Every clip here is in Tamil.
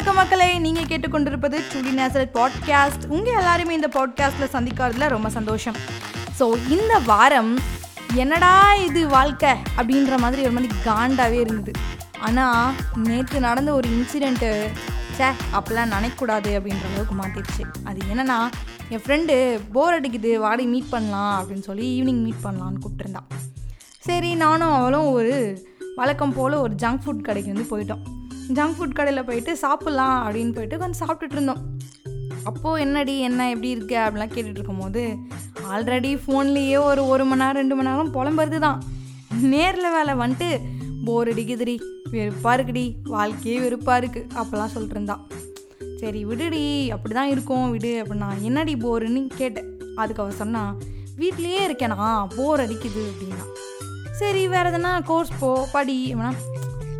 வணக்கம் மக்களே. நீங்கள் கேட்டுக்கொண்டிருப்பது சுடி நேசல் பாட்காஸ்ட் உங்கள் எல்லாருமே இந்த பாட்காஸ்ட்டில் சந்திக்கிறதுல ரொம்ப சந்தோஷம். ஸோ இந்த வாரம் என்னடா இது வாழ்க்கை அப்படின்ற மாதிரி ஒரு மாதிரி காண்டாகவே இருந்தது. ஆனால் நேற்று நடந்த ஒரு இன்சிடெண்ட்டு சே அப்போல்லாம் நினைக்கக்கூடாது அப்படின்ற அளவுக்கு மாற்றிடுச்சு அது என்னன்னா என் ஃப்ரெண்டு போர் அடிக்குது வாடி மீட் பண்ணலாம் அப்படின்னு சொல்லி ஈவினிங் மீட் பண்ணலான்னு கூப்பிட்டுருந்தான் சரி நானும் அவளும் ஒரு வழக்கம் போல் ஒரு ஜங்க் ஃபுட் கடைக்கு வந்து போயிட்டோம். ஜங்க் ஃபுட் கடையில் போயிட்டு சாப்பிட்லாம் அப்படின்னு போயிட்டு கொஞ்சம் சாப்பிட்டுட்டு இருந்தோம். அப்போது என்னடி என்ன எப்படி இருக்கு? அப்படிலாம் கேட்டுட்டு இருக்கும்போது ஆல்ரெடி ஃபோன்லேயே ஒரு ஒரு மணி நேரம் ரெண்டு மணி நேரம் புலம்புறது தான். நேரில் வேலை வந்துட்டு போர் அடிக்குதுடி வெறுப்பாக இருக்குடி வாழ்க்கையே வெறுப்பாக இருக்குது அப்போல்லாம் சொல்லிட்டுருந்தா சரி விடுடி அப்படி தான் இருக்கும் விடு அப்படின்னா என்னடி போருன்னு கேட்டேன். அதுக்கு சொன்னால் சொன்னா வீட்லேயே இருக்கேனா போர் அடிக்குது அப்படின்னா. சரி வேறு எதுனா கோர்ஸ் போ படி அப்படின்னா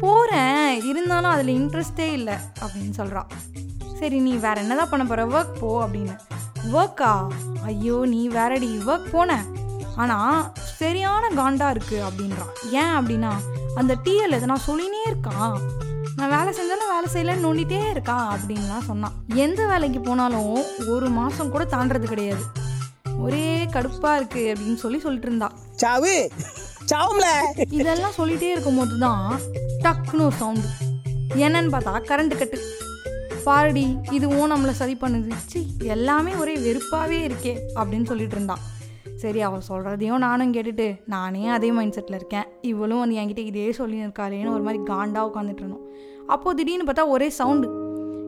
போகிறேன் இருந்தாலும் அதில் இன்ட்ரெஸ்டே இல்லை அப்படின்னு சொல்கிறா சரி நீ வேற என்னதான் பண்ண போகிற ஒர்க் போ அப்படின்னு. ஒர்க்கா ஐயோ நீ வேறடி ஒர்க் போன. ஆனால் சரியான காண்டா இருக்குது அப்படின்றான் ஏன் அப்படின்னா அந்த டிஎல் எதனா சொல்லினே இருக்கான் நான் வேலை செஞ்சாலும் வேலை செய்யலன்னு நோண்டிட்டே இருக்கான் அப்படின்லாம் சொன்னான் எந்த வேலைக்கு போனாலும் ஒரு மாதம் கூட தாண்டது கிடையாது. ஒரே கடுப்பாக இருக்குது அப்படின்னு சொல்லி சொல்லிட்டு இருந்தா. சாவு. சாவும்ல. இதெல்லாம் சொல்லிட்டே இருக்கும்போது தான் டக்குன்னு ஒரு சவுண்டு என்னன்னு பார்த்தா கரண்ட் கட்டு பாருடி இதுவும் நம்மளை சரி பண்ணுது. சி எல்லாமே ஒரே வெறுப்பாகவே இருக்கே அப்படின்னு சொல்லிட்டு இருந்தான். சரி அவள் சொல்கிறதையும் நானும் கேட்டுட்டு நானே அதே மைண்ட் செட்டில் இருக்கேன். இவளும் வந்து என்கிட்ட இதே சொல்லியிருக்காளேன்னு ஒரு மாதிரி காண்டாக உட்காந்துட்டு இருந்தோம் அப்போது திடீர்னு பார்த்தா ஒரே சவுண்டு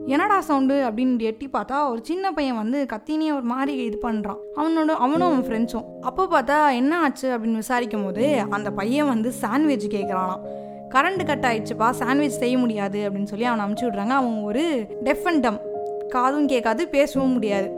என்னடா சவுண்டு அப்படின்னு எட்டி பார்த்தா ஒரு சின்ன பையன் வந்து கத்தினே ஒரு மாதிரி இது பண்ணுறான் அவனோட அவனும் அவன் ஃப்ரெண்ட்ஸும் அப்போ பார்த்தா என்ன ஆச்சு அப்படின்னு விசாரிக்கும் போது அந்த பையன் வந்து சாண்ட்விச் கேட்குறானாம் கரண்ட் கட் ஆயிடுச்சுப்பா சாண்ட்விச் செய்ய முடியாது அப்படின்னு சொல்லி அவனை அமுச்சு விட்றாங்க. அவன் ஒரு டெஃப் அண்ட் டம் காதும் கேட்காது பேசவும் முடியாது.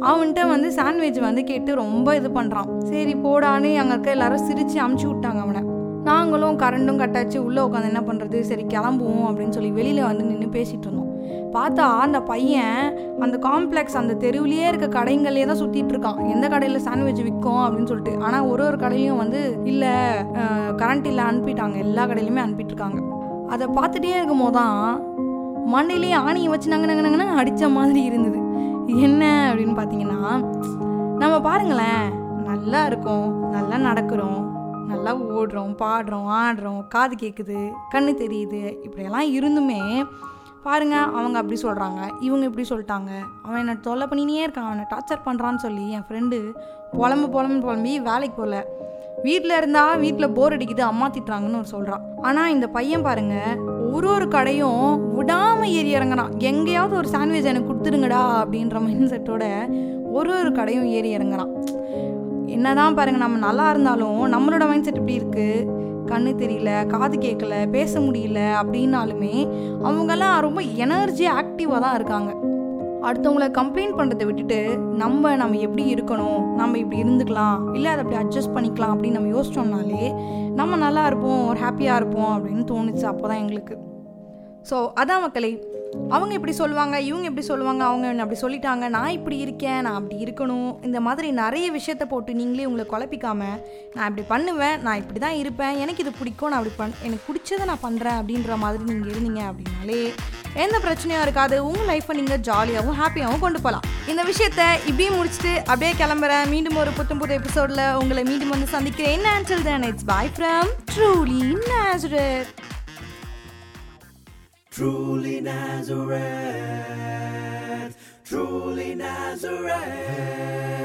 அவன்கிட்ட வந்து சாண்ட்விச் வந்து கேட்டு ரொம்ப இது பண்ணுறான் சரி போடான்னு அங்கே இருக்க எல்லாரும் சிரித்து அமுச்சு விட்டாங்க அவனை. நாங்களும் கரண்டும் கட்டாச்சு உள்ளே உட்காந்து என்ன பண்ணுறது சரி கிளம்புவோம் அப்படின்னு சொல்லி வெளியில் வந்து நின்று பேசிகிட்டு இருந்தோம். பார்த்தா அந்த பையன் அந்த காம்ப்ளெக்ஸ் அந்த தெருவிலேயே இருக்க கடைங்களே தான் சுற்றிட்டு இருக்கான். எந்த கடையில் சாண்ட்விச் விற்கும் அப்படின்னு சொல்லிட்டு. ஆனால் ஒரு ஒரு கடையிலையும் வந்து இல்லை கரண்ட் இல்லை அனுப்பிட்டாங்க. எல்லா கடையிலையுமே அனுப்பிட்டுருக்காங்க. அதை பார்த்துட்டே இருக்கும் போதான் மண்ணிலேயே ஆணியை வச்சு நாங்கள் அடித்த மாதிரி இருந்தது. என்ன? அப்படின்னு பார்த்தீங்கன்னா நம்ம பாருங்களேன் நல்லா இருக்கோம் நல்லா நடக்கிறோம். நல்லா ஓடுறோம் பாடுறோம் ஆடுறோம் காது கேட்குது கண்ணு தெரியுது இப்படியெல்லாம் இருந்துமே பாருங்க அவங்க அப்படி சொல்கிறாங்க இவங்க இப்படி சொல்லிட்டாங்க. அவன் என்னை தொல்லை பண்ணினே இருக்கான் அவனை டார்ச்சர் பண்ணுறான்னு சொல்லி என் ஃப்ரெண்டு புலம்பு புலம்பு புலம்பி வேலைக்கு போகல வீட்டில் இருந்தால் வீட்டில் போர் அடிக்குது அம்மா திட்டுறாங்கன்னு ஒரு சொல்கிறான் ஆனால் இந்த பையன் பாருங்க ஒரு ஒரு கடையும் விடாமல் ஏறி இறங்குறான். எங்கேயாவது ஒரு சாண்ட்விச் எனக்கு கொடுத்துருங்கடா அப்படின்ற மைண்ட் செட்டோட ஒரு ஒரு கடையும் ஏறி இறங்குறான். என்னதான் பாருங்க நம்ம நல்லா இருந்தாலும் நம்மளோட மைண்ட் செட் இப்படி இருக்கு. கண்ணு தெரியல காது கேட்கல பேச முடியல அப்படின்னாலுமே அவங்கெல்லாம் ரொம்ப எனர்ஜி ஆக்டிவாக தான் இருக்காங்க. அடுத்தவங்கள கம்ப்ளைண்ட் பண்ணுறதை விட்டுட்டு நம்ம நம்ம எப்படி இருக்கணும் நம்ம இப்படி இருந்துக்கலாம் இல்லை அதை அப்படி அட்ஜஸ்ட் பண்ணிக்கலாம் அப்படின்னு நம்ம யோசிச்சோம்னாலே நம்ம நல்லா இருப்போம் ஒரு ஹாப்பியாக இருப்போம் அப்படின்னு தோணுச்சு அப்போ தான் எங்களுக்கு. ஸோ அதான் மக்களே அவங்க இப்படி சொல்லுவாங்க இவங்க இப்படி சொல்லுவாங்க அவங்க என்ன அப்படி சொல்லிட்டாங்க நான் இப்படி இருக்கேன் நான் அப்படி இருக்கணும். இந்த மாதிரி நிறைய விஷயத்த போட்டு நீங்களே உங்களை குழப்பிக்காம நான் இப்படி பண்ணுவேன் நான் இப்படி தான் இருப்பேன் எனக்கு இது பிடிக்கும் நான் அப்படி பண் எனக்கு பிடிச்சதை நான் பண்ணுறேன் அப்படின்ற மாதிரி நீங்கள் இருந்தீங்க அப்படின்னாலே எந்த பிரச்சனையும் இருக்காது. உங்கள் லைஃப்பை நீங்கள் ஜாலியாகவும் ஹாப்பியாகவும் கொண்டு போகலாம் இந்த விஷயத்த இப்படியே முடிச்சுட்டு அப்படியே கிளம்புறேன். மீண்டும் ஒரு புத்தம் புது எபிசோடில் உங்களை மீண்டும் வந்து சந்திக்கிறேன். என்ன Ansal then it's bye from truly natural Truly Nazareth, truly Nazareth.